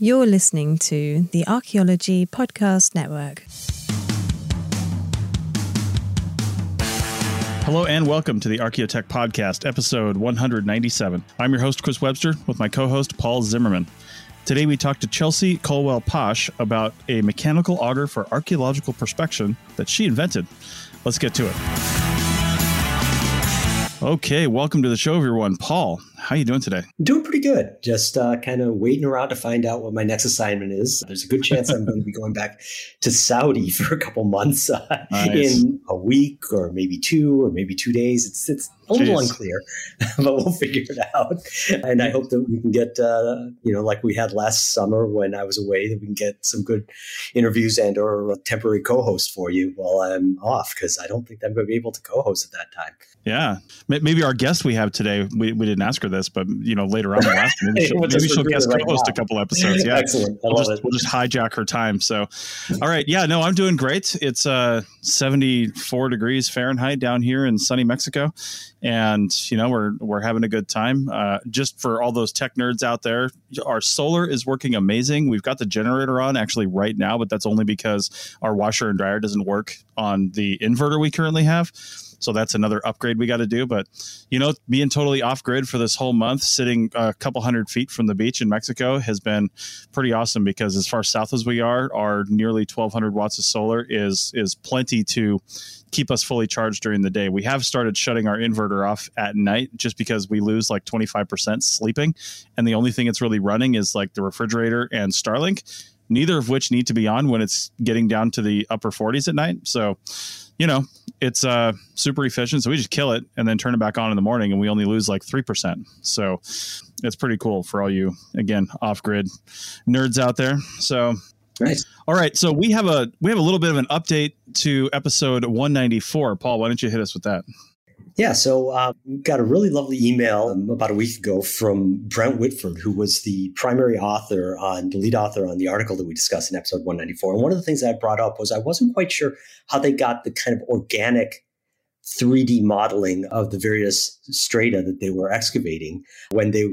You're listening to the Archaeology Podcast Network. Hello and welcome to the Archaeotech Podcast, episode 197. I'm your host, Chris Webster, with my co host, Paul Zimmerman. Today we talk to Chelsea Colwell Pasch about a mechanical auger for archaeological prospection that she invented. Let's get to it. Okay, welcome to the show, everyone. Paul, how are you doing today? Doing pretty good. Just uh, kind of waiting around to find out what my next assignment is. There's a good chance I'm going to be going back to Saudi for a couple months uh, nice. in a week or maybe two or maybe two days. It's it's a Jeez. little unclear, but we'll figure it out. And I hope that we can get, uh, you know, like we had last summer when I was away, that we can get some good interviews and or a temporary co-host for you while I'm off because I don't think I'm going to be able to co-host at that time. Yeah, maybe our guest we have today, we, we didn't ask her this, but you know, later on, maybe she'll, maybe she'll guest right co-host now. a couple episodes. Yeah, excellent. we'll just, we'll just hijack her time. So, all right, yeah, no, I'm doing great. It's uh 74 degrees Fahrenheit down here in sunny Mexico, and you know we're we're having a good time. Uh, just for all those tech nerds out there, our solar is working amazing. We've got the generator on actually right now, but that's only because our washer and dryer doesn't work on the inverter we currently have. So that's another upgrade we got to do. But you know, being totally off grid for this whole month, sitting a couple hundred feet from the beach in Mexico, has been pretty awesome because as far south as we are, our nearly 1,200 watts of solar is is plenty to keep us fully charged during the day. We have started shutting our inverter off at night just because we lose like 25% sleeping. And the only thing it's really running is like the refrigerator and Starlink, neither of which need to be on when it's getting down to the upper 40s at night. So you know, it's uh, super efficient. So we just kill it and then turn it back on in the morning, and we only lose like three percent. So it's pretty cool for all you again off grid nerds out there. So nice. All right, so we have a we have a little bit of an update to episode 194. Paul, why don't you hit us with that? Yeah, so uh, got a really lovely email um, about a week ago from Brent Whitford, who was the primary author on the lead author on the article that we discussed in episode 194. And one of the things that I brought up was I wasn't quite sure how they got the kind of organic 3D modeling of the various strata that they were excavating when they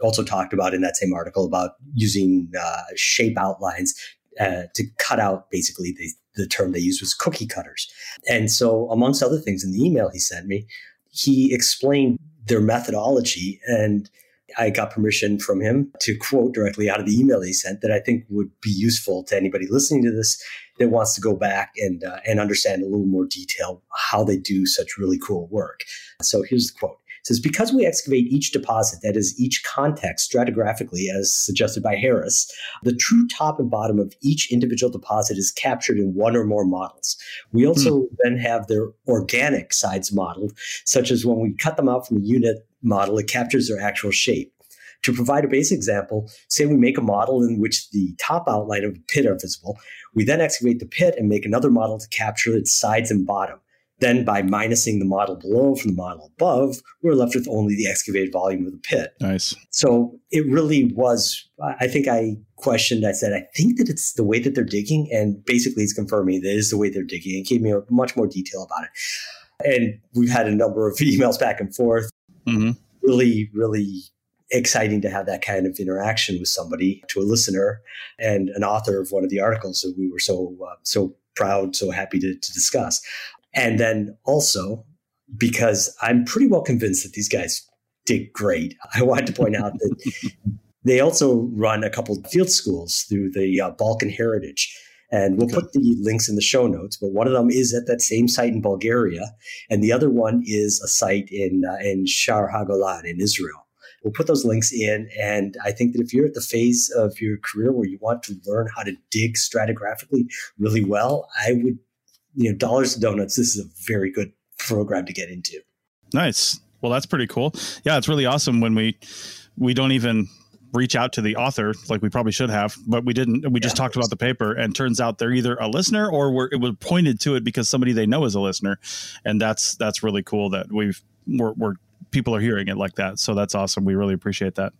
also talked about in that same article about using uh, shape outlines uh, to cut out basically the, the term they used was cookie cutters. And so, amongst other things in the email he sent me, he explained their methodology and I got permission from him to quote directly out of the email he sent that I think would be useful to anybody listening to this that wants to go back and uh, and understand a little more detail how they do such really cool work. So here's the quote says because we excavate each deposit, that is each context stratigraphically as suggested by Harris, the true top and bottom of each individual deposit is captured in one or more models. We also hmm. then have their organic sides modeled, such as when we cut them out from a unit model, it captures their actual shape. To provide a basic example, say we make a model in which the top outline of a pit are visible. We then excavate the pit and make another model to capture its sides and bottom. Then, by minusing the model below from the model above, we're left with only the excavated volume of the pit. Nice. So it really was. I think I questioned. I said, I think that it's the way that they're digging, and basically, it's confirming that it is the way they're digging. It gave me much more detail about it. And we've had a number of emails back and forth. Mm-hmm. Really, really exciting to have that kind of interaction with somebody, to a listener, and an author of one of the articles that we were so uh, so proud, so happy to, to discuss. And then also, because I'm pretty well convinced that these guys did great, I wanted to point out that they also run a couple field schools through the uh, Balkan Heritage. And we'll okay. put the links in the show notes, but one of them is at that same site in Bulgaria, and the other one is a site in uh, in Shar HaGolan in Israel. We'll put those links in, and I think that if you're at the phase of your career where you want to learn how to dig stratigraphically really well, I would you know, dollars to donuts, this is a very good program to get into. Nice. Well, that's pretty cool. Yeah, it's really awesome when we we don't even reach out to the author like we probably should have, but we didn't. We just talked about the paper, and turns out they're either a listener or we're, it was pointed to it because somebody they know is a listener, and that's that's really cool that we've we're, we're people are hearing it like that. So that's awesome. We really appreciate that.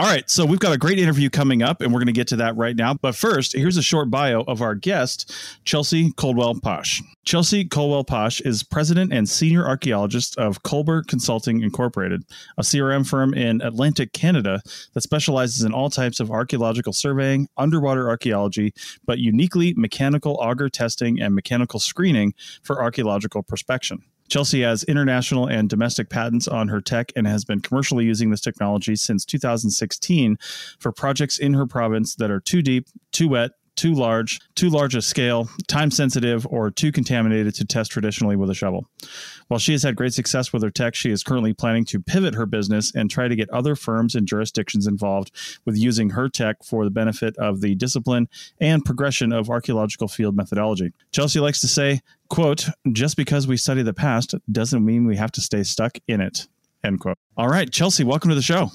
All right, so we've got a great interview coming up, and we're going to get to that right now. But first, here's a short bio of our guest, Chelsea Colwell Pasch. Chelsea Colwell Pasch is president and senior archaeologist of Colbert Consulting Incorporated, a CRM firm in Atlantic Canada that specializes in all types of archaeological surveying, underwater archaeology, but uniquely mechanical auger testing and mechanical screening for archaeological prospection. Chelsea has international and domestic patents on her tech and has been commercially using this technology since 2016 for projects in her province that are too deep, too wet, too large, too large a scale, time sensitive, or too contaminated to test traditionally with a shovel. While she has had great success with her tech, she is currently planning to pivot her business and try to get other firms and jurisdictions involved with using her tech for the benefit of the discipline and progression of archaeological field methodology. Chelsea likes to say, quote, just because we study the past doesn't mean we have to stay stuck in it, end quote. All right, Chelsea, welcome to the show.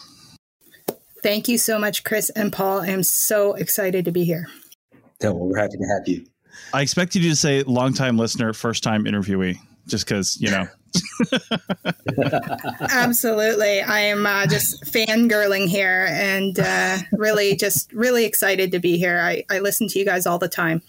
Thank you so much, Chris and Paul. I'm so excited to be here. No, well, we're happy to have you. I expected you to say longtime listener, first time interviewee, just because, you know. Absolutely. I am uh, just fangirling here and uh, really just really excited to be here. I, I listen to you guys all the time.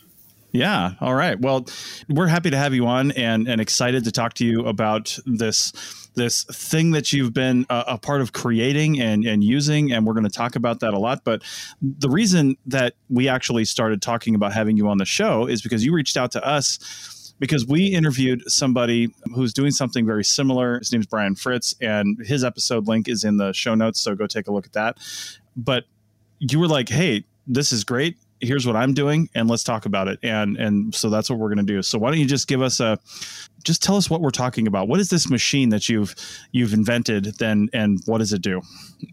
Yeah. All right. Well, we're happy to have you on and, and excited to talk to you about this this thing that you've been a, a part of creating and, and using. And we're going to talk about that a lot. But the reason that we actually started talking about having you on the show is because you reached out to us because we interviewed somebody who's doing something very similar. His name's Brian Fritz, and his episode link is in the show notes. So go take a look at that. But you were like, hey, this is great here's what I'm doing and let's talk about it. And and so that's what we're going to do. So why don't you just give us a just tell us what we're talking about. What is this machine that you've you've invented then and what does it do?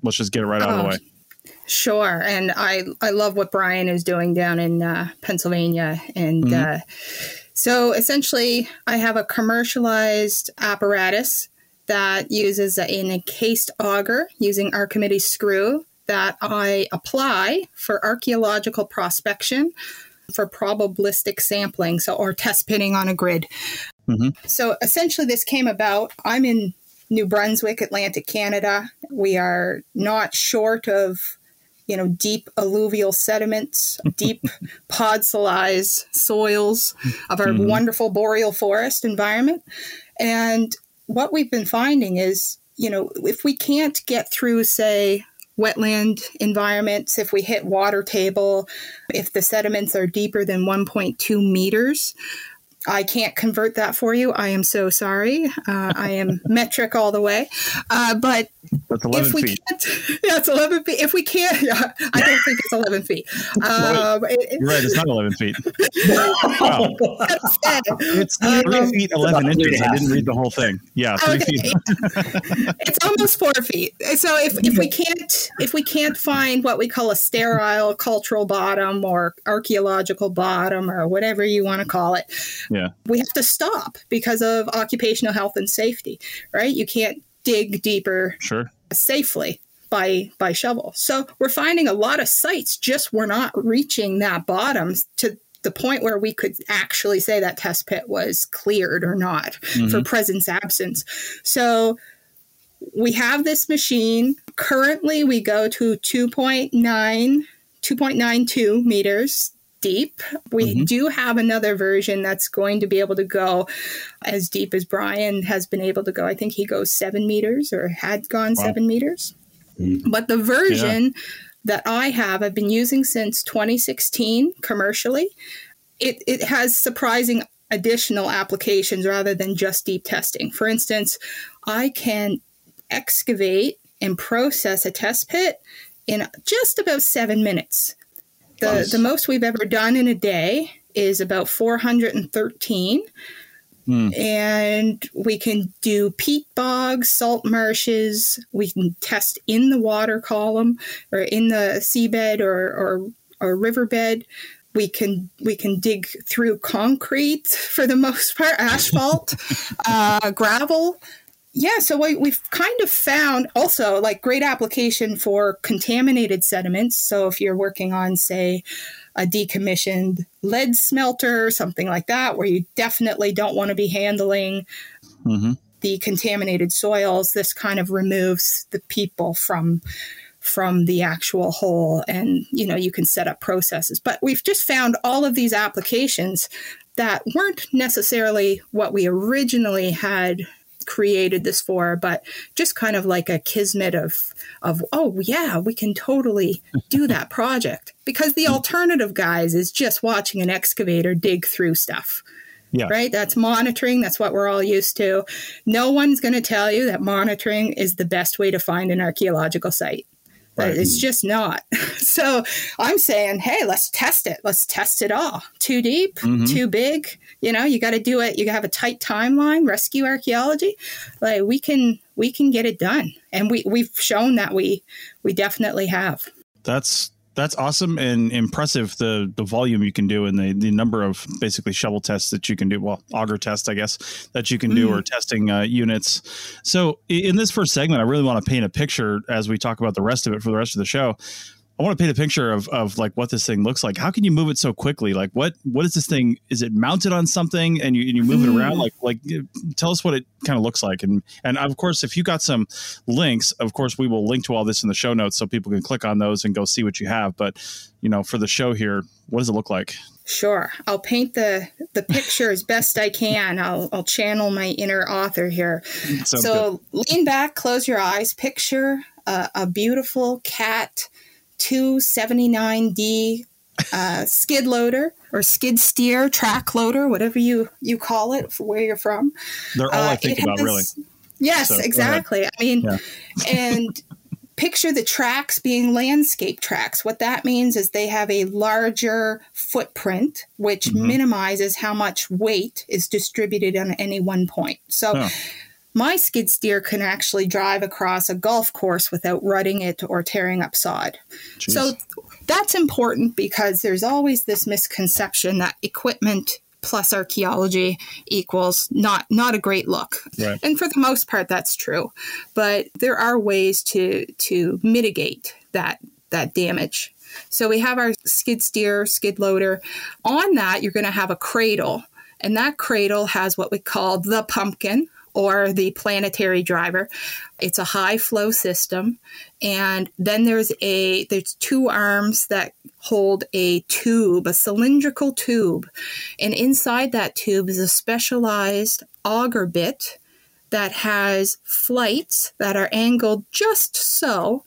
Let's just get it right out of the oh, way. Sure. And I I love what Brian is doing down in uh, Pennsylvania and mm-hmm. uh, so essentially I have a commercialized apparatus that uses an encased auger using Archimedes screw that I apply for archaeological prospection for probabilistic sampling, so or test pitting on a grid. Mm-hmm. So essentially, this came about. I'm in New Brunswick, Atlantic Canada. We are not short of you know deep alluvial sediments, deep podzolized soils of our mm-hmm. wonderful boreal forest environment, and what we've been finding is you know if we can't get through say wetland environments, if we hit water table, if the sediments are deeper than 1.2 meters, I can't convert that for you. I am so sorry. Uh, I am metric all the way. Uh, but that's 11 if we feet. Can't, yeah, it's 11 feet. If we can't, yeah, I don't think it's 11 feet. Um, it, You're right. It's not 11 feet. wow. It's three um, feet 11 inches. I didn't read the whole thing. Yeah, three okay. feet. it's almost four feet. So if, if we can't if we can't find what we call a sterile cultural bottom or archaeological bottom or whatever you want to call it, yeah. we have to stop because of occupational health and safety, right? You can't dig deeper sure. safely by by shovel. So we're finding a lot of sites just were not reaching that bottom to the point where we could actually say that test pit was cleared or not mm-hmm. for presence absence. So we have this machine. Currently we go to 2.9 2.92 meters deep. We mm-hmm. do have another version that's going to be able to go as deep as Brian has been able to go. I think he goes seven meters or had gone wow. seven meters. Mm-hmm. But the version yeah. that I have, I've been using since 2016 commercially. It, it has surprising additional applications rather than just deep testing. For instance, I can excavate and process a test pit in just about seven minutes. The, nice. the most we've ever done in a day is about 413. Mm. And we can do peat bogs, salt marshes. We can test in the water column or in the seabed or, or, or riverbed. We can we can dig through concrete for the most part, asphalt, uh, gravel. Yeah, so we, we've kind of found also like great application for contaminated sediments. So if you're working on, say, a decommissioned lead smelter, something like that, where you definitely don't want to be handling mm-hmm. the contaminated soils, this kind of removes the people from from the actual hole and you know you can set up processes but we've just found all of these applications that weren't necessarily what we originally had created this for, but just kind of like a kismet of of oh yeah, we can totally do that project because the alternative guys is just watching an excavator dig through stuff. Yeah. Right? That's monitoring. That's what we're all used to. No one's going to tell you that monitoring is the best way to find an archaeological site. Right. It's just not. So I'm saying, hey, let's test it. Let's test it all. Too deep, mm-hmm. too big. You know, you got to do it. You have a tight timeline. Rescue archaeology, like we can we can get it done, and we we've shown that we we definitely have. That's that's awesome and impressive the the volume you can do and the the number of basically shovel tests that you can do well auger tests i guess that you can mm. do or testing uh, units so in this first segment i really want to paint a picture as we talk about the rest of it for the rest of the show I want to paint a picture of, of like what this thing looks like. How can you move it so quickly? Like what what is this thing? Is it mounted on something and you and you move it around? Hmm. Like like tell us what it kind of looks like. And and of course, if you got some links, of course we will link to all this in the show notes so people can click on those and go see what you have. But you know, for the show here, what does it look like? Sure, I'll paint the the picture as best I can. I'll I'll channel my inner author here. Sounds so good. lean back, close your eyes, picture a, a beautiful cat 279D uh, skid loader or skid steer track loader, whatever you you call it for where you're from. They're all uh, I think about, has, really. Yes, so, exactly. I mean, yeah. and picture the tracks being landscape tracks. What that means is they have a larger footprint, which mm-hmm. minimizes how much weight is distributed on any one point. So. Oh my skid steer can actually drive across a golf course without rutting it or tearing up sod. Jeez. So that's important because there's always this misconception that equipment plus archaeology equals not not a great look. Right. And for the most part that's true. But there are ways to to mitigate that that damage. So we have our skid steer, skid loader. On that you're going to have a cradle and that cradle has what we call the pumpkin or the planetary driver. It's a high flow system. And then there's a there's two arms that hold a tube, a cylindrical tube. And inside that tube is a specialized auger bit that has flights that are angled just so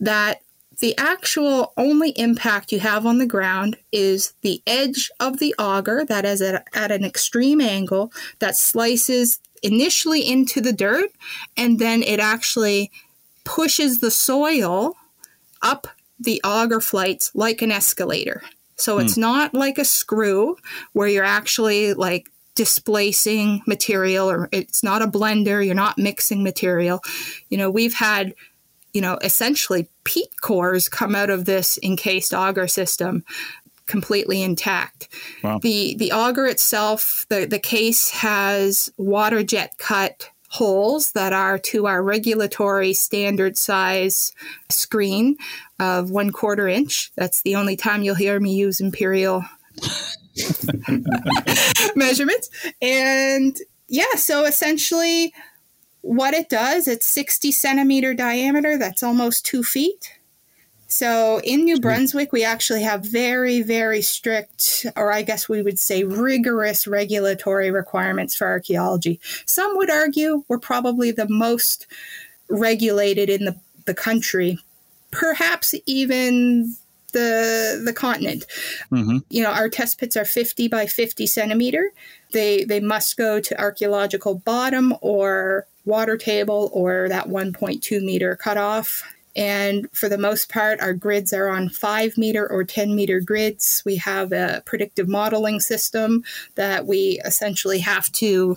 that the actual only impact you have on the ground is the edge of the auger that is at, at an extreme angle that slices initially into the dirt and then it actually pushes the soil up the auger flights like an escalator. So it's mm. not like a screw where you're actually like displacing material or it's not a blender, you're not mixing material. You know, we've had you know, essentially peat cores come out of this encased auger system completely intact. Wow. The the auger itself, the, the case has water jet cut holes that are to our regulatory standard size screen of one quarter inch. That's the only time you'll hear me use imperial measurements. And yeah, so essentially what it does, it's 60 centimeter diameter, that's almost two feet. So in New Brunswick, we actually have very, very strict, or I guess we would say rigorous regulatory requirements for archaeology. Some would argue we're probably the most regulated in the, the country, perhaps even the the continent. Mm-hmm. You know, our test pits are 50 by 50 centimeter. They they must go to archaeological bottom or water table or that 1.2 meter cutoff. And for the most part, our grids are on five meter or 10 meter grids. We have a predictive modeling system that we essentially have to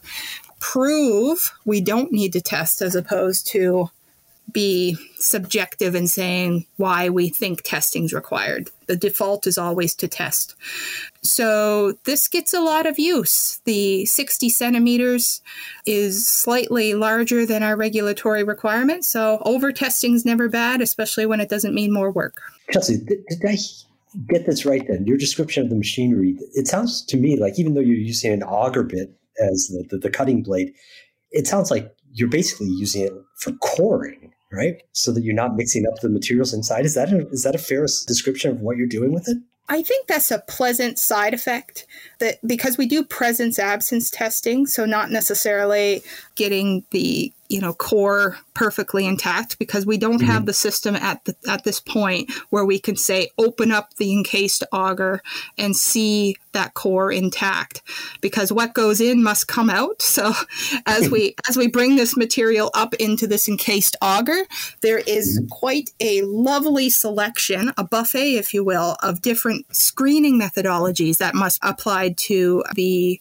prove we don't need to test as opposed to be subjective in saying why we think testing is required. The default is always to test. So this gets a lot of use. The 60 centimeters is slightly larger than our regulatory requirement. So over testing is never bad, especially when it doesn't mean more work. Chelsea, did, did I get this right then? Your description of the machinery, it sounds to me like even though you're using an auger bit as the, the, the cutting blade, it sounds like you're basically using it for coring, right? So that you're not mixing up the materials inside. Is that a, is that a fair description of what you're doing with it? I think that's a pleasant side effect that because we do presence absence testing, so not necessarily getting the you know core perfectly intact because we don't mm-hmm. have the system at the, at this point where we can say open up the encased auger and see that core intact because what goes in must come out so as we as we bring this material up into this encased auger there is mm-hmm. quite a lovely selection a buffet if you will of different screening methodologies that must apply to the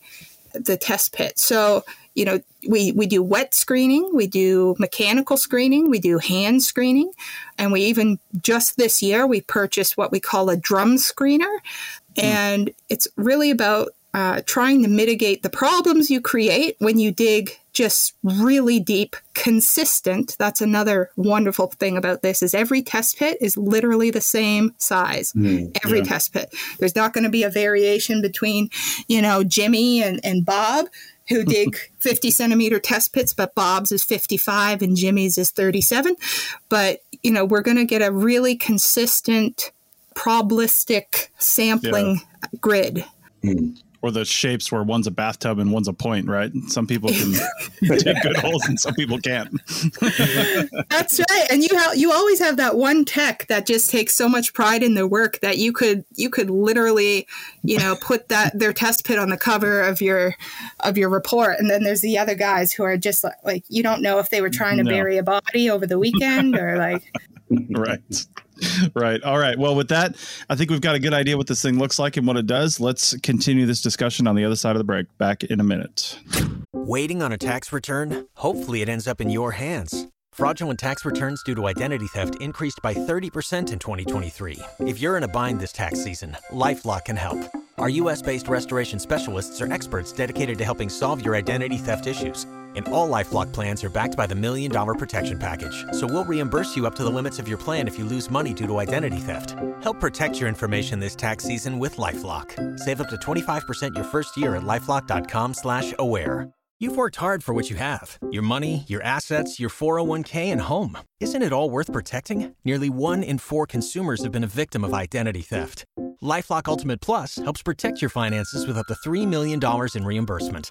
the test pit so you know, we, we do wet screening, we do mechanical screening, we do hand screening, and we even just this year we purchased what we call a drum screener. Mm. And it's really about uh, trying to mitigate the problems you create when you dig just really deep consistent that's another wonderful thing about this is every test pit is literally the same size mm, every yeah. test pit there's not going to be a variation between you know jimmy and, and bob who dig 50 centimeter test pits, but Bob's is 55 and Jimmy's is 37. But, you know, we're going to get a really consistent probabilistic sampling yeah. grid. Mm or the shapes where one's a bathtub and one's a point, right? Some people can dig good holes and some people can't. That's right. And you have you always have that one tech that just takes so much pride in their work that you could you could literally, you know, put that their test pit on the cover of your of your report. And then there's the other guys who are just like, like you don't know if they were trying to no. bury a body over the weekend or like right. right. All right. Well, with that, I think we've got a good idea what this thing looks like and what it does. Let's continue this discussion on the other side of the break. Back in a minute. Waiting on a tax return? Hopefully, it ends up in your hands. Fraudulent tax returns due to identity theft increased by 30% in 2023. If you're in a bind this tax season, LifeLock can help. Our U.S. based restoration specialists are experts dedicated to helping solve your identity theft issues and all LifeLock plans are backed by the Million Dollar Protection Package. So we'll reimburse you up to the limits of your plan if you lose money due to identity theft. Help protect your information this tax season with LifeLock. Save up to 25% your first year at LifeLock.com slash aware. You've worked hard for what you have. Your money, your assets, your 401k, and home. Isn't it all worth protecting? Nearly one in four consumers have been a victim of identity theft. LifeLock Ultimate Plus helps protect your finances with up to $3 million in reimbursement.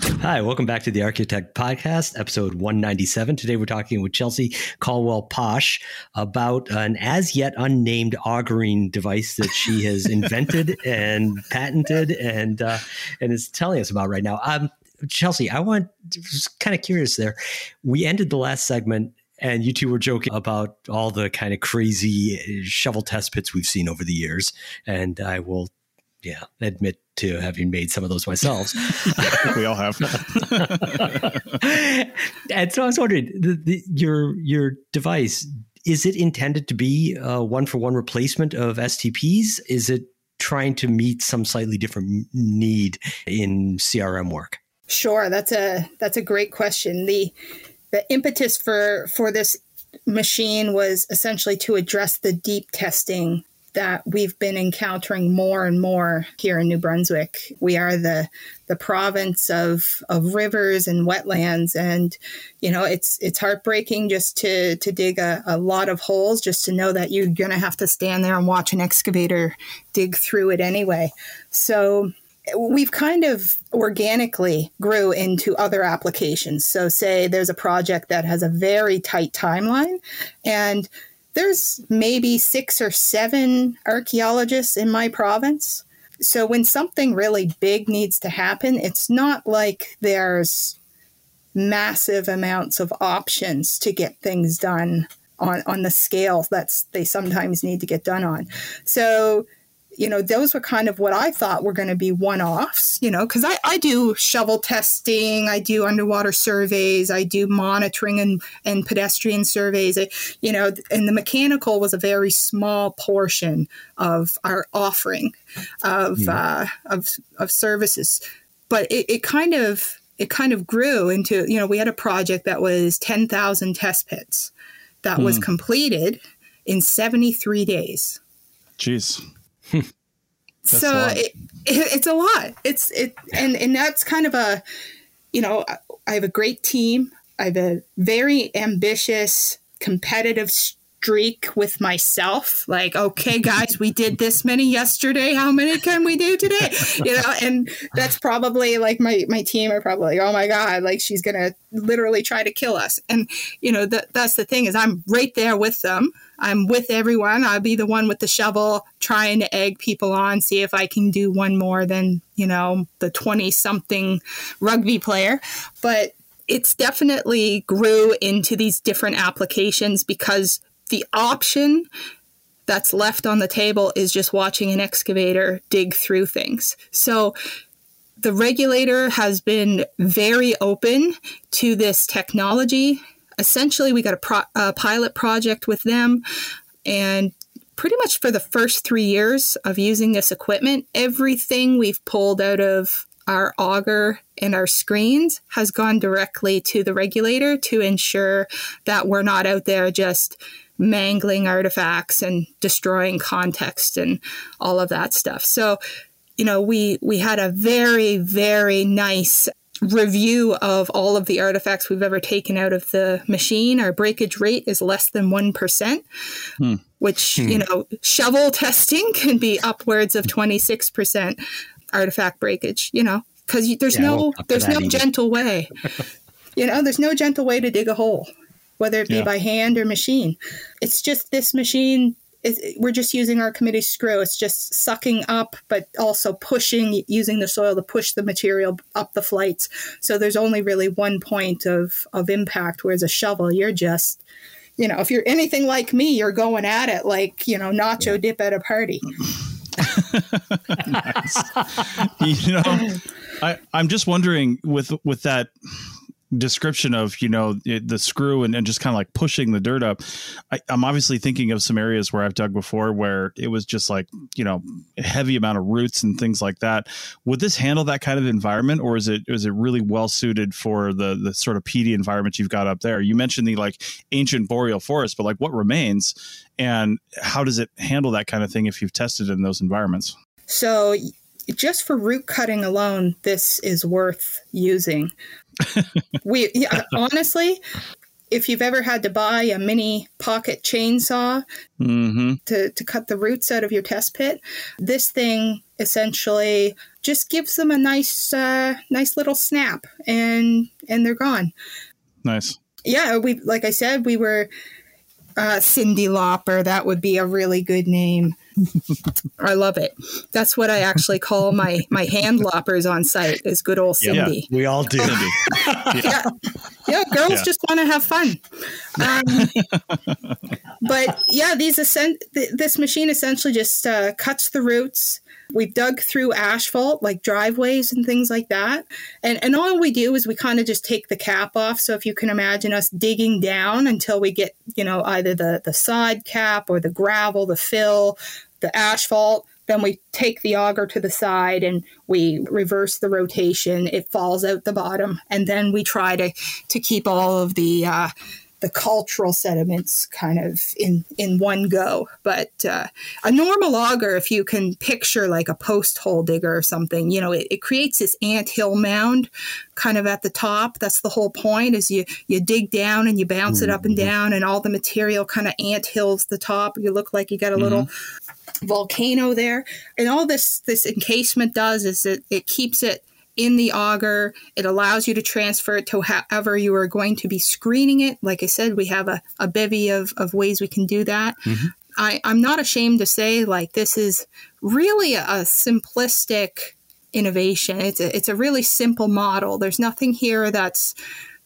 Hi, welcome back to the Archaeotech Podcast, episode 197. Today we're talking with Chelsea Colwell Pasch about an as yet unnamed augering device that she has invented and patented and uh, and is telling us about right now. Um, Chelsea, I want just kind of curious there. We ended the last segment and you two were joking about all the kind of crazy shovel test pits we've seen over the years. And I will yeah, admit to having made some of those myself. we all have. and so I was wondering, the, the, your your device is it intended to be a one for one replacement of STPs? Is it trying to meet some slightly different need in CRM work? Sure, that's a that's a great question. The the impetus for for this machine was essentially to address the deep testing that we've been encountering more and more here in New Brunswick. We are the the province of of rivers and wetlands, and you know it's it's heartbreaking just to to dig a, a lot of holes just to know that you're going to have to stand there and watch an excavator dig through it anyway. So we've kind of organically grew into other applications. So, say there's a project that has a very tight timeline, and there's maybe six or seven archaeologists in my province. So when something really big needs to happen, it's not like there's massive amounts of options to get things done on, on the scale that's they sometimes need to get done on. So you know, those were kind of what I thought were going to be one offs, you know, because I, I do shovel testing, I do underwater surveys, I do monitoring and, and pedestrian surveys, I, you know, and the mechanical was a very small portion of our offering of, yeah. uh, of, of services. But it, it kind of, it kind of grew into, you know, we had a project that was 10,000 test pits that hmm. was completed in 73 days. Jeez so it, it, it's a lot. It's it and and that's kind of a you know I have a great team. I have a very ambitious, competitive streak with myself. Like, okay, guys, we did this many yesterday. How many can we do today? You know, and that's probably like my my team are probably like, oh my god, like she's gonna literally try to kill us. And you know, that that's the thing is I'm right there with them. I'm with everyone. I'll be the one with the shovel trying to egg people on, see if I can do one more than, you know, the 20 something rugby player. But it's definitely grew into these different applications because the option that's left on the table is just watching an excavator dig through things. So the regulator has been very open to this technology essentially we got a, pro- a pilot project with them and pretty much for the first three years of using this equipment everything we've pulled out of our auger and our screens has gone directly to the regulator to ensure that we're not out there just mangling artifacts and destroying context and all of that stuff. So, you know, we we had a very very nice review of all of the artifacts we've ever taken out of the machine, our breakage rate is less than 1%, hmm. which, hmm. you know, shovel testing can be upwards of 26% artifact breakage, you know, because there's yeah, no there's no gentle way. you know, there's no gentle way to dig a hole, whether it be yeah. by hand or machine. It's just this machine we're just using Archimedes screw. It's just sucking up, but also pushing, using the soil to push the material up the flights. So there's only really one point of, of impact, whereas a shovel, you're just, you know, if you're anything like me, you're going at it like, you know, nacho yeah. dip at a party. you know, I, I'm just wondering with with that description of you know the screw and, and just kind of like pushing the dirt up I, i'm obviously thinking of some areas where i've dug before where it was just like you know a heavy amount of roots and things like that. Would this handle that kind of environment or is it is it really well suited for the the sort of peaty environment you've got up there? You mentioned the like ancient boreal forest but like what remains and how does it handle that kind of thing if you've tested in those environments? So just for root cutting alone, this is worth using we yeah, honestly, if you've ever had to buy a mini pocket chainsaw mm-hmm. to, to cut the roots out of your test pit, this thing essentially just gives them a nice uh, nice little snap and and they're gone. Nice. Yeah, we like I said, we were uh, Cyndi Lauper. That would be a really good name. I love it. That's what I actually call my my hand loppers on site. Is good old Cindy. Yeah, we all do. yeah. yeah, girls yeah. just want to have fun. Um, but yeah, these this machine essentially just uh, cuts the roots. We've dug through asphalt, like driveways and things like that. And, and all we do is we kind of just take the cap off. So if you can imagine us digging down until we get, you know, either the, the side cap or the gravel, the fill, the asphalt. Then we take the auger to the side and we reverse the rotation. It falls out the bottom, and then we try to to keep all of the uh, the cultural sediments kind of in in one go. But uh, a normal auger, if you can picture like a post hole digger or something, you know, it, it creates this ant hill mound kind of at the top. That's the whole point is you you dig down and you bounce mm-hmm. it up and mm-hmm. down, and all the material kind of ant hills the top. You look like you got a mm-hmm. little volcano there. And all this this encasement does is it, it keeps it in the auger. It allows you to transfer it to however you are going to be screening it. Like I said, we have a, a bevy of, of ways we can do that. Mm-hmm. I, I'm not ashamed to say like this is really a, a simplistic innovation. It's a, it's a really simple model. There's nothing here that's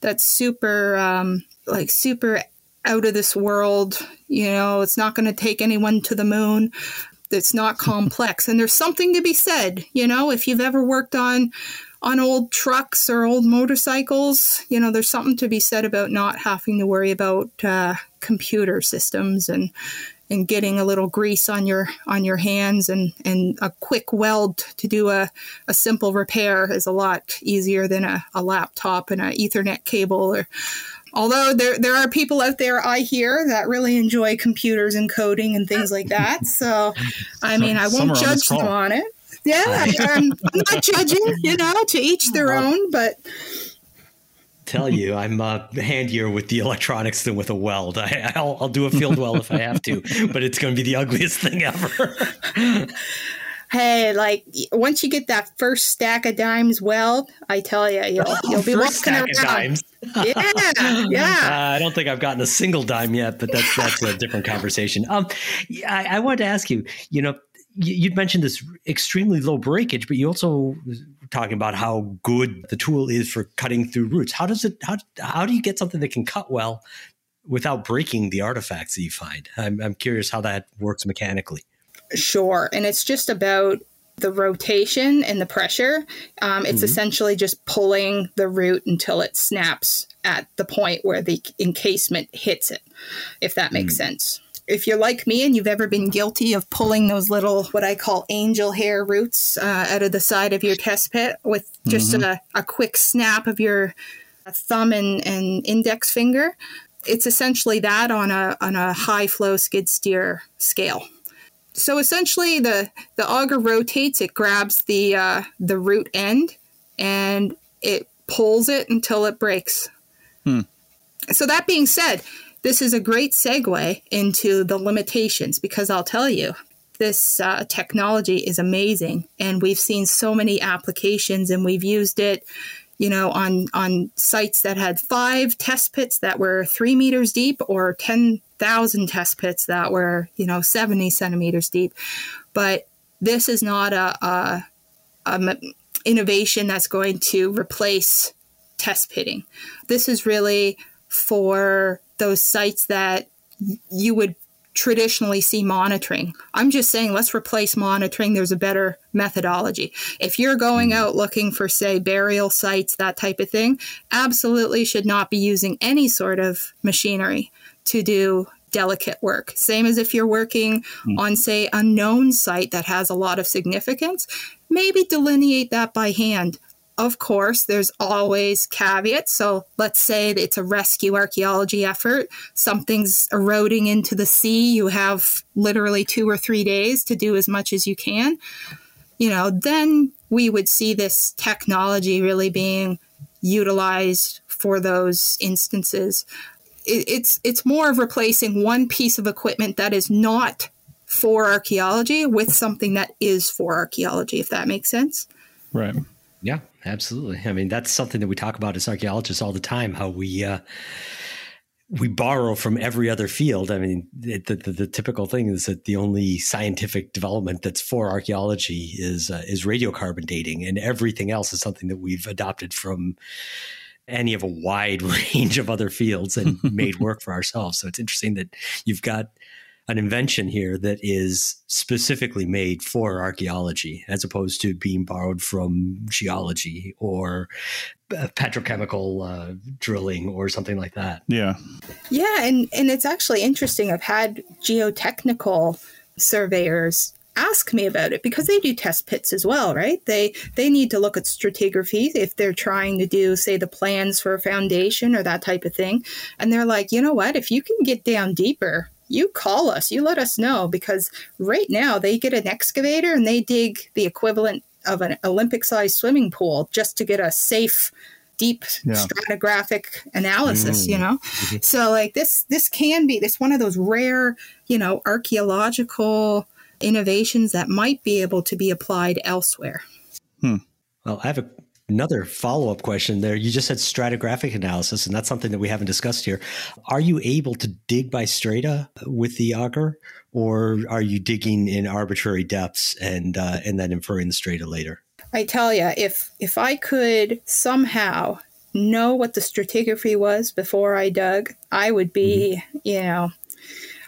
that's super um, like super out of this world. You know, it's not going to take anyone to the moon. It's not complex, and there's something to be said. You know, if you've ever worked on on old trucks or old motorcycles, you know, there's something to be said about not having to worry about uh, computer systems and and getting a little grease on your on your hands and and a quick weld to do a, a simple repair is a lot easier than a, a laptop and an ethernet cable or although there there are people out there I hear that really enjoy computers and coding and things like that. So I mean I won't judge them on it. Yeah, I'm not judging, you know, to each their own, but tell you, I'm uh, handier with the electronics than with a weld. I, will I'll do a field weld if I have to, but it's going to be the ugliest thing ever. hey, like once you get that first stack of dimes well, I tell you, you'll you'll be first walking around. yeah, yeah. Uh, I don't think I've gotten a single dime yet, but that's that's a different conversation. Um, I, I wanted to ask you, you know, you'd mentioned this extremely low breakage, but you also talking about how good the tool is for cutting through roots. How does it? How how do you get something that can cut well without breaking the artifacts that you find? I'm, I'm curious how that works mechanically. Sure, and it's just about the rotation and the pressure. Um, it's mm-hmm. essentially just pulling the root until it snaps at the point where the encasement hits it, if that makes mm-hmm. sense if you're like me and you've ever been guilty of pulling those little what I call angel hair roots uh, out of the side of your test pit with just mm-hmm. a, a quick snap of your thumb and, and index finger, it's essentially that on a on a high flow skid steer scale. So essentially, the the auger rotates. It grabs the uh, the root end and it pulls it until it breaks. Hmm. So that being said, this is a great segue into the limitations because I'll tell you, this uh, technology is amazing and we've seen so many applications and we've used it you know on on sites that had five test pits that were three meters deep or 10,000 test pits that were you know 70 centimeters deep but this is not a, a, a innovation that's going to replace test pitting this is really for those sites that you would traditionally see monitoring. I'm just saying, let's replace monitoring. There's a better methodology. If you're going hmm. out looking for, say, burial sites, that type of thing, absolutely should not be using any sort of machinery to do delicate work. Same as if you're working mm. on, say, a known site that has a lot of significance, maybe delineate that by hand of course, there's always caveats. So let's say it's a rescue archaeology effort. Something's eroding into the sea. You have literally two or three days to do as much as you can. You know, then we would see this technology really being utilized for those instances. It's it's more of replacing one piece of equipment that is not for archaeology with something that is for archaeology, if that makes sense. Right. Yeah, absolutely. I mean, that's something that we talk about as archaeologists all the time. How we uh, we borrow from every other field. I mean, the, the, the, typical thing is that the only scientific development that's for archaeology is uh, is radiocarbon dating, and everything else is something that we've adopted from any of a wide range of other fields and made work for ourselves. So it's interesting that you've got an invention here that is specifically made for archaeology as opposed to being borrowed from geology or uh, petrochemical uh, drilling or something like that. Yeah. Yeah, and and it's actually interesting. I've had geotechnical surveyors ask me about it because they do test pits as well, right? They they need to look at stratigraphy if they're trying to do say the plans for a foundation or that type of thing. And they're like, "You know what? If you can get down deeper you call us, you let us know because right now they get an excavator and they dig the equivalent of an Olympic sized swimming pool just to get a safe deep yeah. stratigraphic analysis mm. you know mm-hmm. so like this this can be this one of those rare you know archaeological innovations that might be able to be applied elsewhere hmm. well i have a Another follow up question there. You just said stratigraphic analysis, and that's something that we haven't discussed here. Are you able to dig by strata with the auger, or are you digging in arbitrary depths and uh, and then inferring the strata later? I tell you, if if I could somehow know what the stratigraphy was before I dug, I would be, mm-hmm. you know,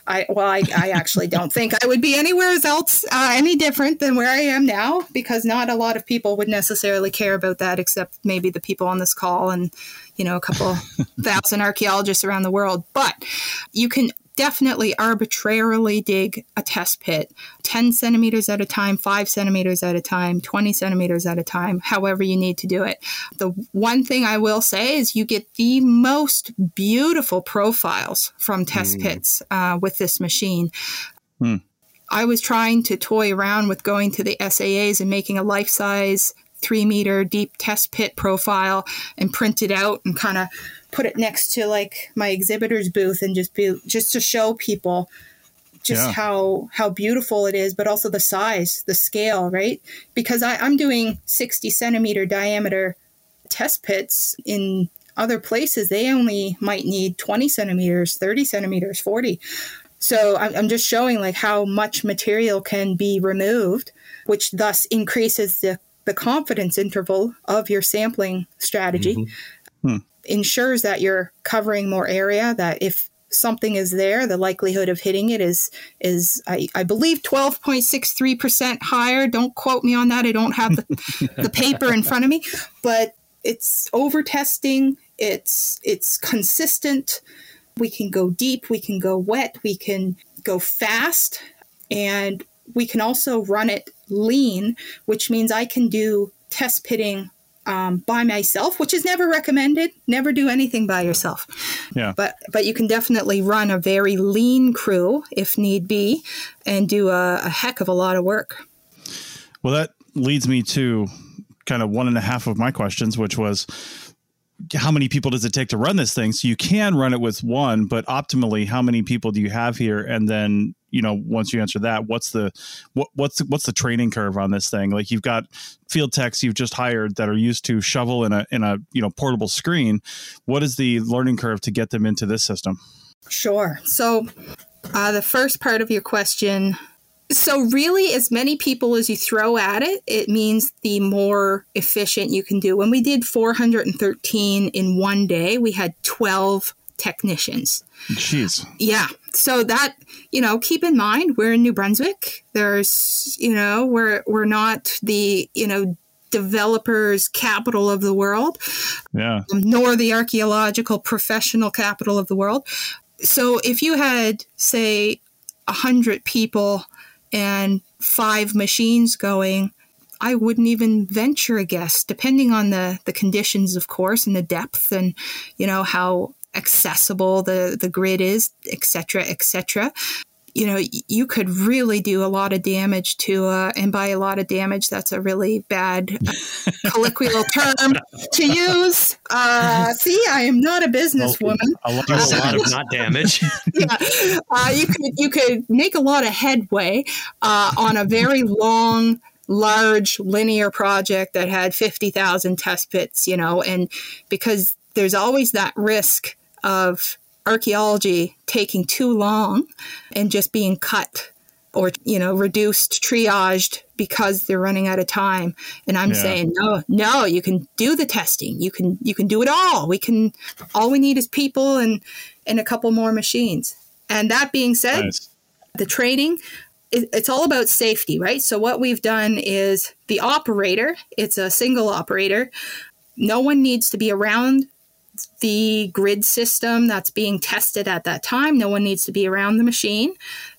I well, I, I actually don't think I would be anywhere else uh, any different than where I am now because not a lot of people would necessarily care about that except maybe the people on this call and you know a couple thousand archaeologists around the world. But you can definitely arbitrarily dig a test pit 10 centimeters at a time, 5 centimeters at a time, 20 centimeters at a time, however you need to do it. The one thing I will say is you get the most beautiful profiles from test mm. pits uh, with this machine. Mm. I was trying to toy around with going to the SAAs and making a life size three meter deep test pit profile and print it out and kind of put it next to like my exhibitor's booth and just be just to show people just yeah. how how beautiful it is, but also the size, the scale, right? Because I, I'm doing 60 centimeter diameter test pits in other places. They only might need 20 centimeters, 30 centimeters, 40. So I'm, I'm just showing like how much material can be removed, which thus increases the the confidence interval of your sampling strategy. Mm-hmm. Hmm ensures that you're covering more area that if something is there the likelihood of hitting it is is i, I believe 12.63% higher. Don't quote me on that. I don't have the, the paper in front of me. But it's over testing it's it's consistent. We can go deep. We can go wet. We can go fast. And we can also run it lean which means i can do test pitting um, by myself, which is never recommended. Never do anything by yourself. Yeah. But but you can definitely run a very lean crew if need be, and do a, a heck of a lot of work. Well, that leads me to kind of one and a half of my questions, which was how many people does it take to run this thing? So you can run it with one, but optimally, how many people do you have here? And then, you know, once you answer that, what's the what, what's what's the training curve on this thing? Like you've got field techs you've just hired that are used to shovel in a in a you know portable screen. What is the learning curve to get them into this system? Sure. So uh, the first part of your question so, really, as many people as you throw at it, it means the more efficient you can do. When we did 413 in one day, we had 12 technicians. Jeez. Yeah. So that, you know, keep in mind we're in New Brunswick. There's, you know, we're we're not the, you know, developers capital of the world. Yeah. Um, nor the archaeological professional capital of the world. So if you had say a hundred people and five machines going, I wouldn't even venture a guess, depending on the, the conditions, of course, and the depth and, you know, how accessible the, the grid is, etc., etc you know, you could really do a lot of damage to, uh, and by a lot of damage, that's a really bad uh, colloquial term to use. Uh, see, I am not a businesswoman. A lot, a lot of not damage. yeah, uh, you could you could make a lot of headway uh, on a very long large linear project that had 50,000 test pits, you know, and because there's always that risk of archaeology taking too long and just being cut or you know reduced triaged because they're running out of time. And i'm yeah. saying no no you can do the testing. You can you can do it all. We can all we need is people and and a couple more machines. And that being said nice. the training it's all about safety right? So what we've done is the operator it's a single operator. No one needs to be around the grid system that's being tested at that time. No one needs to be around the machine.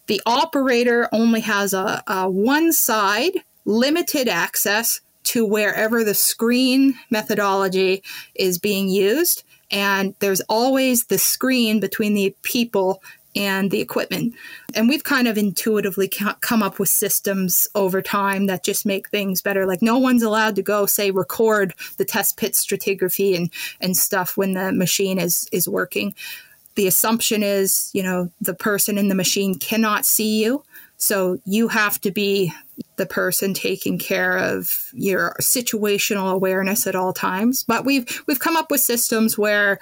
The operator only has a, a one side limited access to wherever the screen methodology is being used. And there's always the screen between the people and the equipment. And we've kind of intuitively come up with systems over time that just make things better. Like no one's allowed to go say record the test pit stratigraphy and and stuff when the machine is is working. The assumption is, you know, the person in the machine cannot see you. So you have to be the person taking care of your situational awareness at all times. But we've we've come up with systems where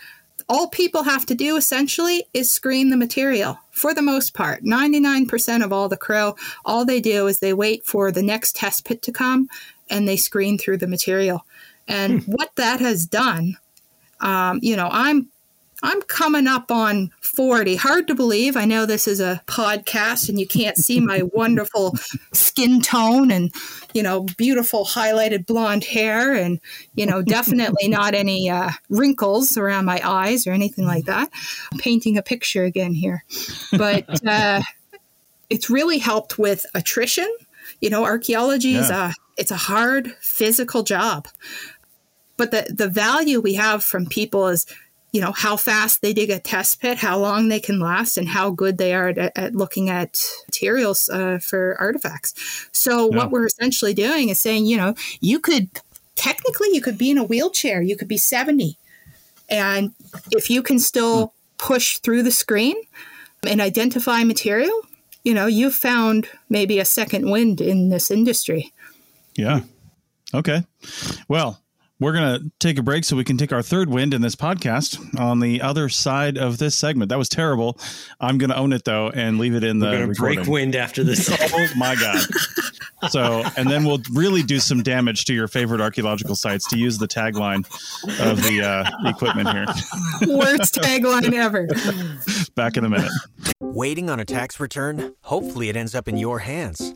all people have to do essentially is screen the material for the most part. 99% of all the crow, all they do is they wait for the next test pit to come and they screen through the material. And hmm. what that has done, Um, you know, I'm I'm coming up on 40. Hard to believe. I know this is a podcast and you can't see my wonderful skin tone and, you know, beautiful highlighted blonde hair and, you know, definitely not any uh, wrinkles around my eyes or anything like that. I'm painting a picture again here. But uh, it's really helped with attrition. You know, archaeology yeah. is a it's a hard physical job. But the, the value we have from people is you know how fast they dig a test pit how long they can last and how good they are at, at looking at materials uh, for artifacts. So yeah. what we're essentially doing is saying you know you could technically you could be in a wheelchair. You could be 70 and if you can still push through the screen and identify material you know you've found maybe a second wind in this industry. Yeah. Okay. Well we're going to take a break so we can take our third wind in this podcast on the other side of this segment. That was terrible. I'm going to own it though and leave it in the we're break wind after this. oh my god. So, and then we'll really do some damage to your favorite archaeological sites to use the tagline of the uh, equipment here. Worst tagline ever. Back in a minute. Waiting on a tax return? Hopefully it ends up in your hands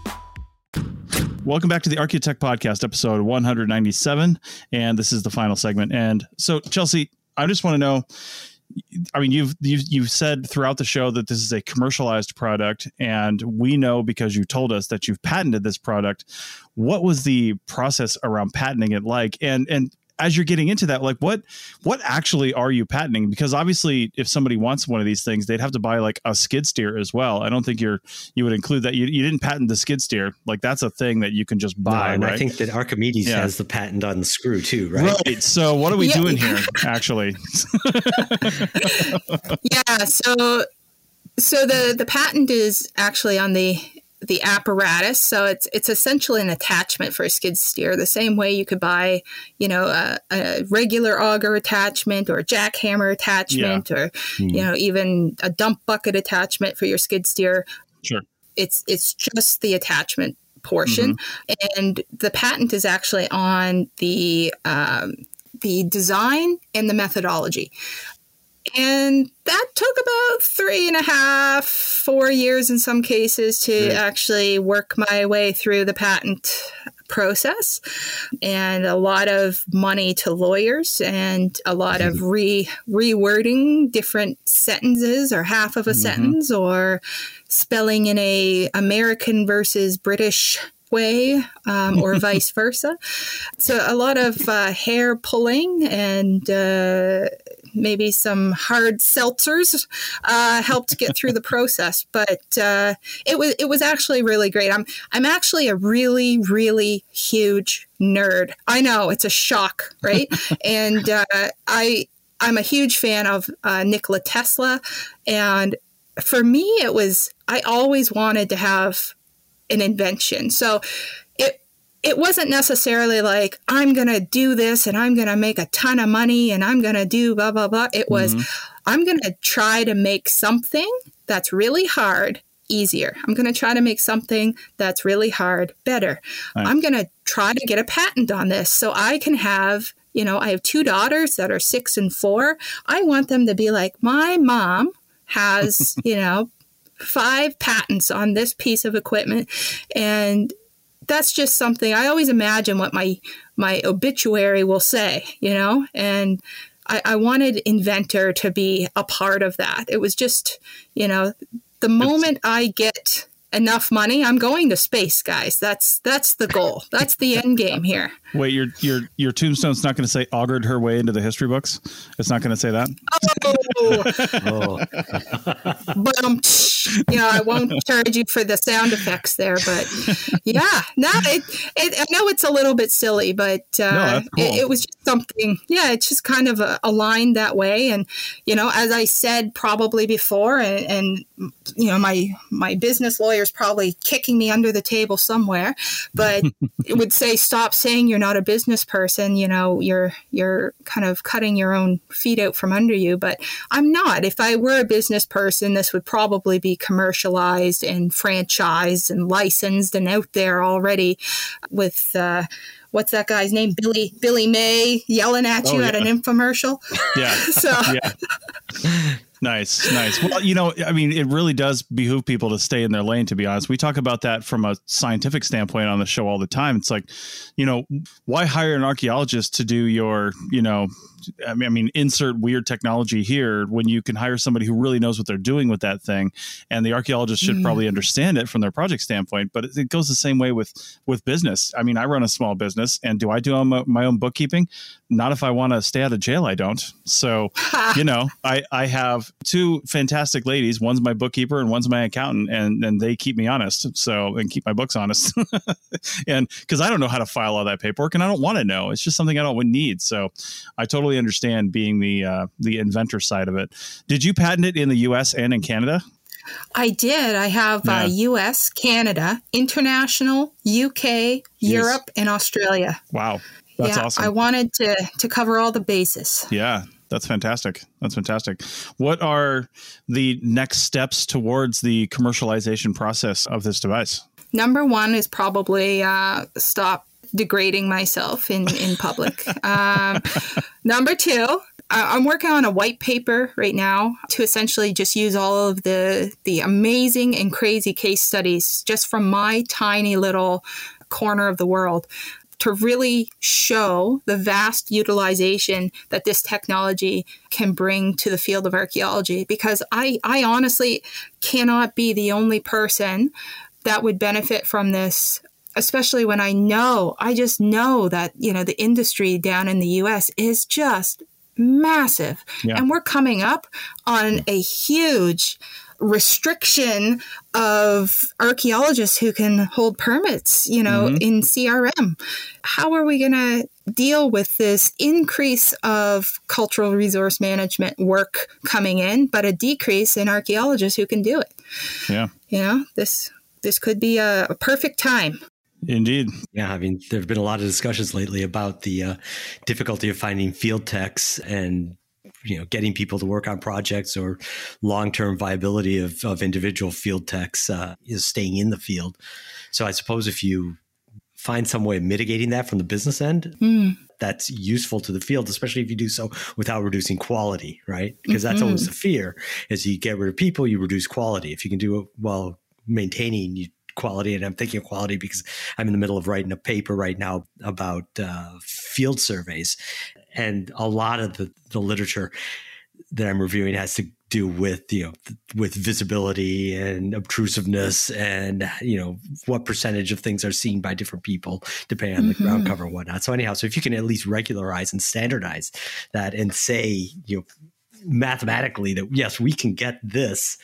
Welcome back to the Archaeotech Podcast, episode 197. And this is the final segment. And so, Chelsea, I just want to know I mean, you've, you've you've said throughout the show that this is a commercialized product, and we know because you told us that you've patented this product. What was the process around patenting it like? And and as you're getting into that, like what what actually are you patenting? Because obviously, if somebody wants one of these things, they'd have to buy like a skid steer as well. I don't think you're you would include that. You, you didn't patent the skid steer. Like that's a thing that you can just buy. No, and right? I think that Archimedes yeah. has the patent on the screw too, right? Right. So what are we yeah. doing here, actually? yeah. So so the the patent is actually on the the apparatus. So it's it's essentially an attachment for a skid steer. The same way you could buy, you know, a, a regular auger attachment or a jackhammer attachment, yeah. or mm-hmm. you know, even a dump bucket attachment for your skid steer. Sure, it's it's just the attachment portion, mm-hmm. and the patent is actually on the um, the design and the methodology. And that took about three and a half, four years in some cases to actually work my way through the patent process and a lot of money to lawyers and a lot mm-hmm. of re rewording different sentences or half of a mm-hmm. sentence or spelling in a American versus British way um, or vice versa. So a lot of uh, hair pulling and uh, maybe some hard seltzers uh, helped get through the process. But uh, it was it was actually really great. I'm I'm actually a really really huge nerd. I know it's a shock, right? and uh, I I'm a huge fan of uh, Nikola Tesla, and for me it was I always wanted to have an invention. So it wasn't necessarily like i'm going to do this and i'm going to make a ton of money and i'm going to do blah blah blah it was mm-hmm. i'm going to try to make something that's really hard easier i'm going to try to make something that's really hard better right. i'm going to try to get a patent on this so i can have you know i have two daughters that are six and four i want them to be like my mom has you know five patents on this piece of equipment and that's just something I always imagine what my my obituary will say, you know, and I, I wanted Inventor to be a part of that. It was just, you know, the moment I get enough money, I'm going to space, guys. That's that's the goal. That's the end game here. Wait, your your your tombstone's not going to say augured her way into the history books. It's not going to say that. Oh, but um, yeah, I won't charge you for the sound effects there. But yeah, no, it, it I know it's a little bit silly, but uh, no, cool. it, it, was just something. Yeah, it's just kind of uh, aligned that way, and you know, as I said probably before, and, and you know, my my business lawyer's probably kicking me under the table somewhere, but it would say, stop saying you're not a business person, you know, you're you're kind of cutting your own feet out from under you. But I'm not. If I were a business person, this would probably be commercialized and franchised and licensed and out there already with. Uh, what's that guy's name? Billy Billy Mays yelling at you oh, yeah. at an infomercial. Yeah. so yeah. Nice, nice. Well, you know, I mean, it really does behoove people to stay in their lane, to be honest. We talk about that from a scientific standpoint on the show all the time. It's like, you know, why hire an archaeologist to do your, you know, I mean, I mean, insert weird technology here when you can hire somebody who really knows what they're doing with that thing, and the archaeologist should mm. probably understand it from their project standpoint. But it goes the same way with with business. I mean, I run a small business, and do I do my own bookkeeping? Not if I want to stay out of jail. I don't. So, you know, I I have two fantastic ladies. One's my bookkeeper, and one's my accountant, and and they keep me honest. So and keep my books honest, and because I don't know how to file all that paperwork, and I don't want to know. It's just something I don't need. So, I totally totally understand being the uh, the inventor side of it. Did you patent it in the U.S. and in Canada? I did. I have uh, yeah. uh, U.S., Canada, international, UK, Europe, and Australia. Wow, that's yeah, awesome. I wanted to to cover all the bases. Yeah, that's fantastic. That's fantastic. What are the next steps towards the commercialization process of this device? Number one is probably uh, stop degrading myself in in public. um, number two, I'm working on a white paper right now to essentially just use all of the the amazing and crazy case studies just from my tiny little corner of the world to really show the vast utilization that this technology can bring to the field of archaeology because I, I honestly cannot be the only person that would benefit from this especially when I know, I just know that, you know, the industry down in the US is just massive. Yeah. And we're coming up on a huge restriction of archaeologists who can hold permits, you know, mm-hmm. in CRM. How are we going to deal with this increase of cultural resource management work coming in, but a decrease in archaeologists who can do it? Yeah. You know, this this could be a, a perfect time. Indeed. Yeah, I mean, there have been a lot of discussions lately about the uh, difficulty of finding field techs and you know getting people to work on projects or long-term viability of, of individual field techs uh, is staying in the field. So I suppose if you find some way of mitigating that from the business end, mm. that's useful to the field, especially if you do so without reducing quality, right? Because mm-hmm. that's always the fear: is you get rid of people, you reduce quality. If you can do it while maintaining, you quality and i'm thinking of quality because i'm in the middle of writing a paper right now about uh, field surveys and a lot of the, the literature that i'm reviewing has to do with you know with visibility and obtrusiveness and you know what percentage of things are seen by different people depending on mm-hmm. the ground cover and whatnot so anyhow so if you can at least regularize and standardize that and say you know mathematically that yes we can get this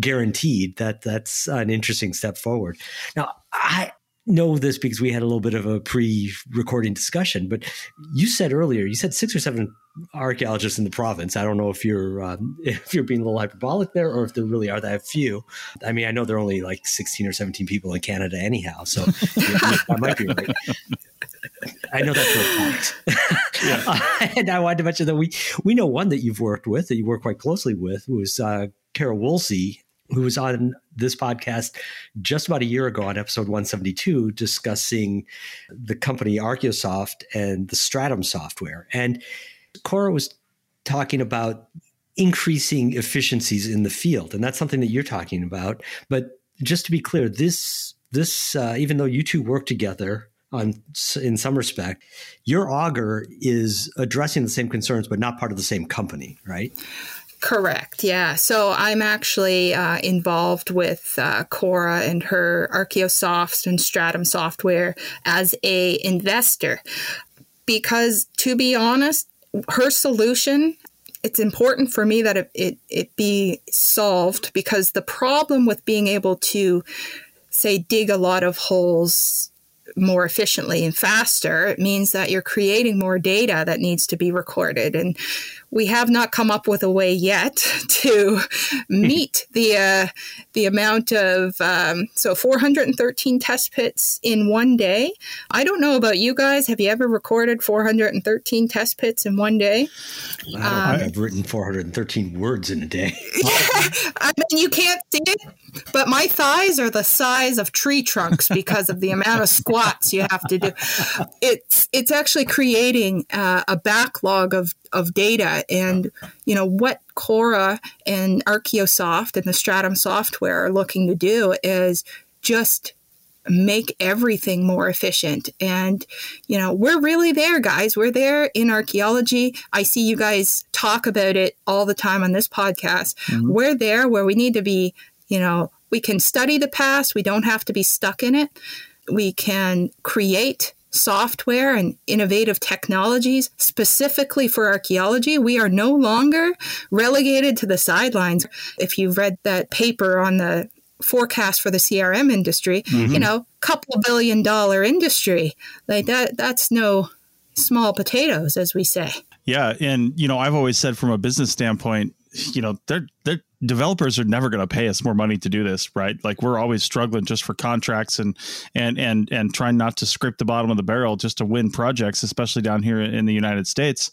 guaranteed that that's an interesting step forward. Now, I know this because we had a little bit of a pre-recording discussion, but you said earlier, you said six or seven archaeologists in the province. I don't know if you're um, if you're being a little hyperbolic there, or if there really are that few. I mean, I know there are only like sixteen or seventeen people in Canada anyhow, so I might be right. I know that for a fact. Yeah. uh, and I wanted to mention that we we know one that you've worked with, that you work quite closely with, who is uh, Cora Woolsey, who was on this podcast just about a year ago on episode 172 discussing the company Archaeosoft and the Stratum software. And Cora was talking about increasing efficiencies in the field. And that's something that you're talking about. But just to be clear, this this uh, even though you two work together on in some respect. Your auger is addressing the same concerns, but not part of the same company, right? Correct. Yeah. So I'm actually uh, involved with uh, Cora and her Archaeosoft and Stratum software as a investor, because to be honest, her solution. It's important for me that it, it, it be solved because the problem with being able to, say, dig a lot of holes more efficiently and faster, it means that you're creating more data that needs to be recorded. And we have not come up with a way yet to meet the uh, the amount of um, so 413 test pits in one day. I don't know about you guys. Have you ever recorded 413 test pits in one day? Um, I've written 413 words in a day. I mean, you can't see it, but my thighs are the size of tree trunks because of the amount of squats you have to do. It's it's actually creating uh, a backlog of of data and you know what Cora and Archaeosoft and the Stratum software are looking to do is just make everything more efficient. And, you know, we're really there, guys. We're there in archaeology. I see you guys talk about it all the time on this podcast. Mm-hmm. We're there where we need to be, you know, we can study the past, we don't have to be stuck in it. We can create software and innovative technologies specifically for archaeology, we are no longer relegated to the sidelines. If you've read that paper on the forecast for the CRM industry, mm-hmm. you know, couple billion dollar industry, like that that's no small potatoes as we say. Yeah, and you know, I've always said from a business standpoint, you know, they're they're developers are never going to pay us more money to do this, right? Like we're always struggling just for contracts and and and and trying not to scrape the bottom of the barrel just to win projects, especially down here in the United States.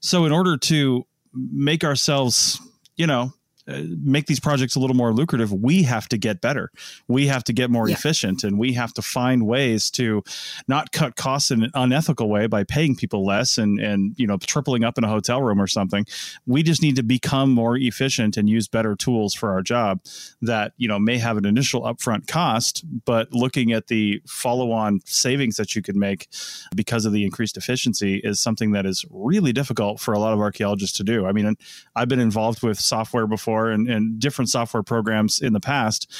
So in order to make ourselves, you know, uh, make these projects a little more lucrative, we have to get better. We have to get more yeah. efficient and we have to find ways to not cut costs in an unethical way by paying people less and, and, you know, tripling up in a hotel room or something. We just need to become more efficient and use better tools for our job that, you know, may have an initial upfront cost, but looking at the follow on savings that you could make because of the increased efficiency is something that is really difficult for a lot of archaeologists to do. I mean, I've been involved with software before before and, and different software programs in the past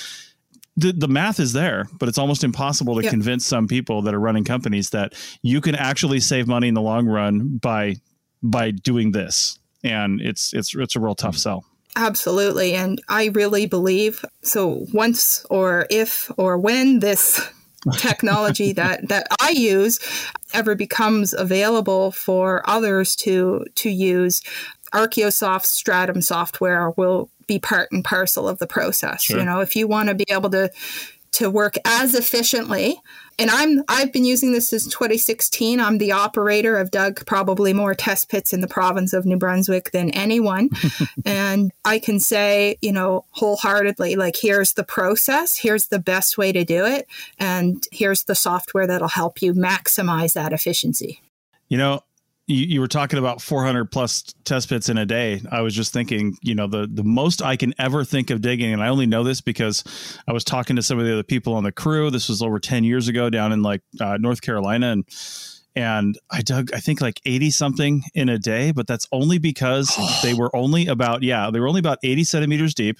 the, the math is there, but it's almost impossible to yeah. convince some people that are running companies that you can actually save money in the long run by by doing this. And it's it's it's a real tough sell. Absolutely. And I really believe so once or if or when this technology that that I use ever becomes available for others to to use, Archaeosoft Stratum software will be part and parcel of the process. Sure. You know, if you want to be able to to work as efficiently and i'm i've been using this since 2016 i'm the operator i've dug probably more test pits in the province of new brunswick than anyone and i can say you know wholeheartedly like here's the process here's the best way to do it and here's the software that'll help you maximize that efficiency you know you, you were talking about 400 plus test pits in a day. I was just thinking, you know, the the most I can ever think of digging, and I only know this because I was talking to some of the other people on the crew. This was over 10 years ago down in like uh, North Carolina, and and I dug I think like 80 something in a day, but that's only because they were only about yeah, they were only about 80 centimeters deep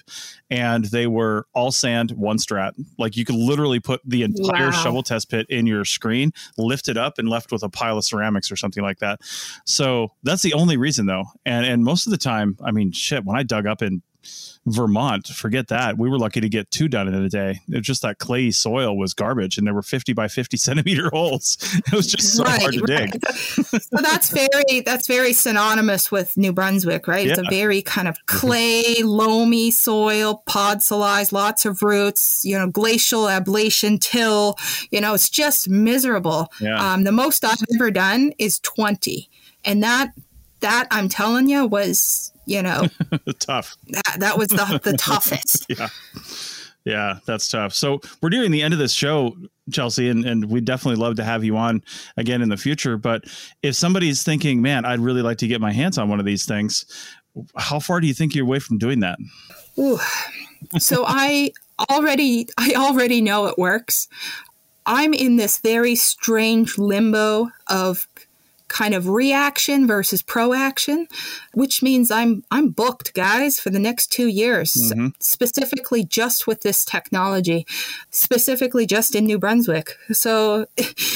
and they were all sand, one strat. Like you could literally put the entire wow. shovel test pit in your screen, lift it up and left with a pile of ceramics or something like that. So that's the only reason though. And and most of the time, I mean shit, when I dug up in Vermont, forget that. We were lucky to get two done in a day. It was just that clay soil was garbage, and there were fifty by fifty centimeter holes. It was just so right, hard to right. dig. so that's very that's very synonymous with New Brunswick, right? Yeah. It's a very kind of mm-hmm. clay, loamy soil, podzolized, lots of roots. You know, glacial ablation till. You know, it's just miserable. Yeah. Um, the most I've ever done is twenty, and that that I'm telling you was you know tough. that, that was the, the toughest. Yeah. Yeah that's tough. So we're nearing the end of this show chelsea and, and we'd definitely love to have you on again in the future. But if somebody's thinking man i'd really like to get my hands on one of these things how far do you think you're away from doing that? Ooh. so i already i already know it works. I'm in this very strange limbo of kind of reaction versus proaction, which means I'm I'm booked, guys, for the next two years, mm-hmm. specifically just with this technology, specifically just in New Brunswick. So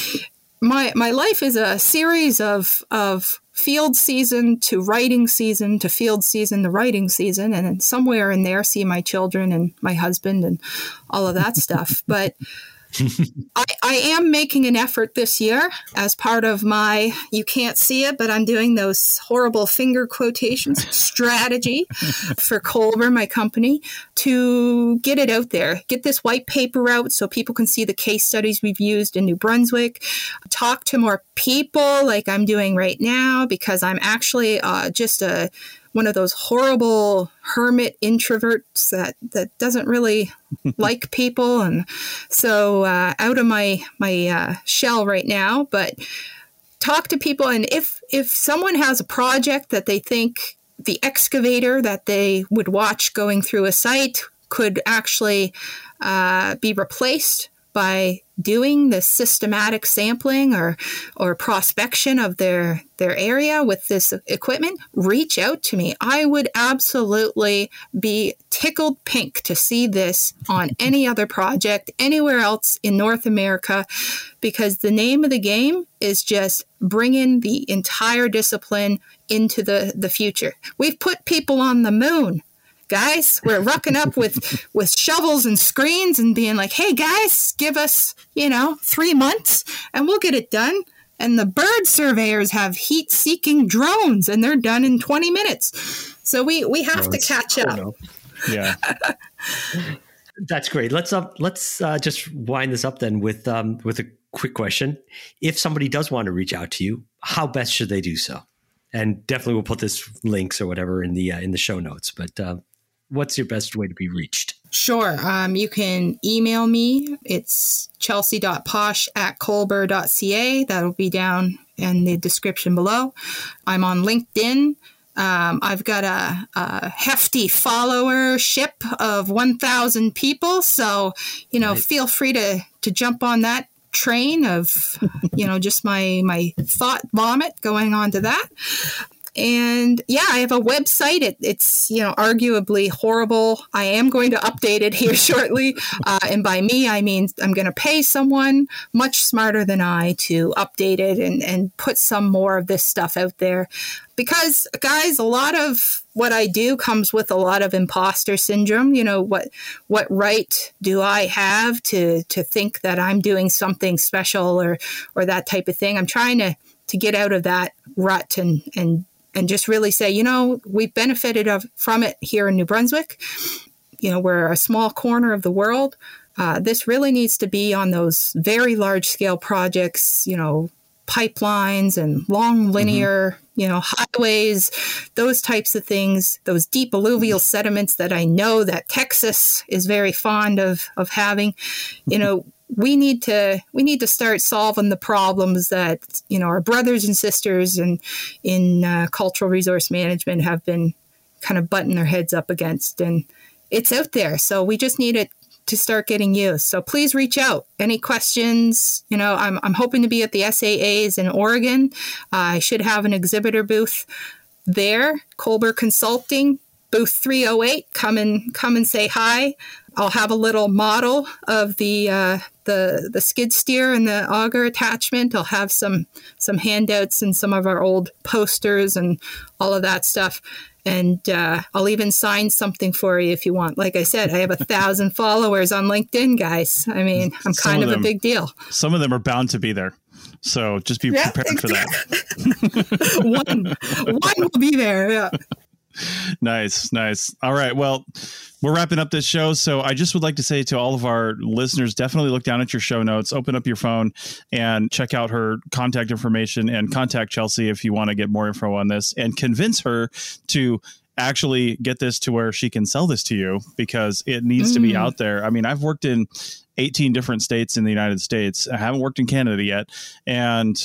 my my life is a series of of field season to writing season to field season to writing season and somewhere in there see my children and my husband and all of that stuff but I, I, am making an effort this year as part of my, you can't see it, but I'm doing those horrible finger quotations strategy for Colbr, my company, to get it out there, get this white paper out so people can see the case studies we've used in New Brunswick, talk to more people like I'm doing right now, because I'm actually uh, just a, one of those horrible hermit introverts that that doesn't really like people. And so uh, out of my my uh, shell right now but talk to people. And if if someone has a project that they think the excavator that they would watch going through a site could actually uh, be replaced by doing the systematic sampling or or prospection of their their area with this equipment reach out to me. I would absolutely be tickled pink to see this on any other project anywhere else in north america because the name of the game is just bringing the entire discipline into the the future. We've put people on the moon guys. We're rucking up with with shovels and screens and being like, "Hey, guys, give us you know three months and we'll get it done." And the bird surveyors have heat-seeking drones, and they're done in 20 minutes. So we we have to catch up. Yeah. That's great. Let's up. Let's uh, just wind this up then with um, with a quick question. If somebody does want to reach out to you, how best should they do so? And definitely, we'll put this links or whatever in the uh, in the show notes. But uh, what's your best way to be reached? Sure. Um, you can email me. It's chelsea.pasch at colbr.ca. That'll be down in the description below. I'm on LinkedIn. Um, I've got a, a, hefty followership of 1,000 people. So, you know, right. feel free to, to jump on that train of, you know, just my, my thought vomit going on to that and yeah, I have a website. It, it's you know arguably horrible. I am going to update it here shortly, uh, and by me I mean I'm going to pay someone much smarter than I to update it and and put some more of this stuff out there. Because guys, a lot of what I do comes with a lot of imposter syndrome. You know what what right do I have to to think that I'm doing something special or or that type of thing? I'm trying to to get out of that rut and and and just really say, you know, we've benefited of, from it here in New Brunswick. You know, we're a small corner of the world. Uh, this really needs to be on those very large scale projects, you know, pipelines and long mm-hmm. linear, mm-hmm. you know, highways, those types of things, those deep alluvial sediments that I know that Texas is very fond of, of having. You know, we need to we need to start solving the problems that you know our brothers and sisters and in uh, cultural resource management have been kind of butting their heads up against and it's out there. So we just need it to start getting used. So please reach out. Any questions? You know i'm, I'm hoping to be at the SAAs in oregon. Uh, i should have an exhibitor booth there. Colbr consulting booth 308 come and come and say hi I'll have a little model of the uh, the the skid steer and the auger attachment. I'll have some some handouts and some of our old posters and all of that stuff. And uh, I'll even sign something for you if you want. Like I said, I have a thousand followers on LinkedIn, guys. I mean, I'm some kind of, them, a big deal. Some of them are bound to be there. So just be yeah, prepared exactly. for that. one, one will be there. Yeah nice, nice. All right. Well, we're wrapping up this show. So I just would like to say to all of our listeners, definitely look down at your show notes, open up your phone and check out her contact information and contact Chelsea if you want to get more info on this and convince her to actually get this to where she can sell this to you because it needs mm. to be mm. out there. I mean, I've worked in 18 different states in the United States. I haven't worked in Canada yet. And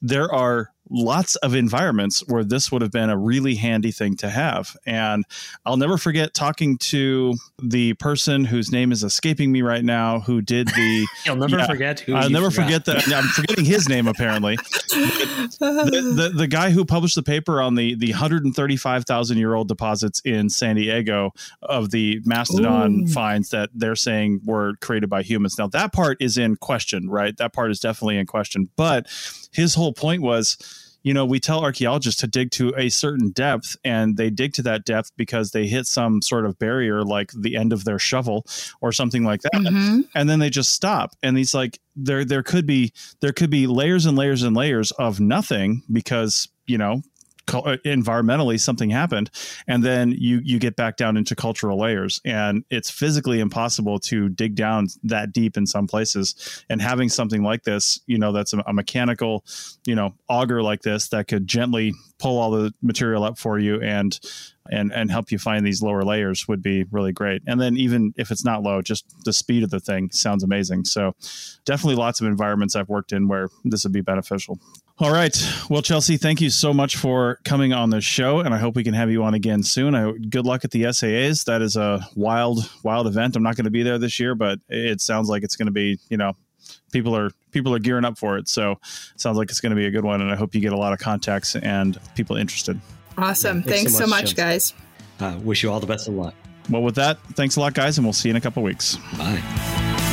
there are lots of environments where this would have been a really handy thing to have. And I'll never forget talking to the person whose name is escaping me right now, who did the. You'll never yeah, forget who. I'll never forgot. forget that. I'm forgetting his name apparently. the, the, the guy who published the paper on the the 135,000 year old deposits in San Diego of the mastodon Ooh. finds that they're saying were created by humans. Now that part is in question, right? That part is definitely in question. But his whole point was you know, we tell archaeologists to dig to a certain depth and they dig to that depth because they hit some sort of barrier like the end of their shovel or something like that. Mm-hmm. And then they just stop. And he's like, there there could be there could be layers and layers and layers of nothing because, you know, Uh, environmentally something happened and then you you get back down into cultural layers and it's physically impossible to dig down that deep in some places and having something like this you know that's a, a mechanical you know auger like this that could gently pull all the material up for you and and and help you find these lower layers would be really great. And then even if it's not low, just the speed of the thing sounds amazing. So definitely lots of environments I've worked in where this would be beneficial. All right. Well, Chelsea, thank you so much for coming on the show, and I hope we can have you on again soon. I, good luck at the SAAs. That is a wild, wild event. I'm not going to be there this year, but it sounds like it's going to be, you know, people are people are gearing up for it. So it sounds like it's going to be a good one, and I hope you get a lot of contacts and people interested. Awesome. Yeah, thanks, thanks, so much, guys. Uh, wish you all the best of luck. Well, with that, thanks a lot, guys, and we'll see you in a couple weeks. Bye.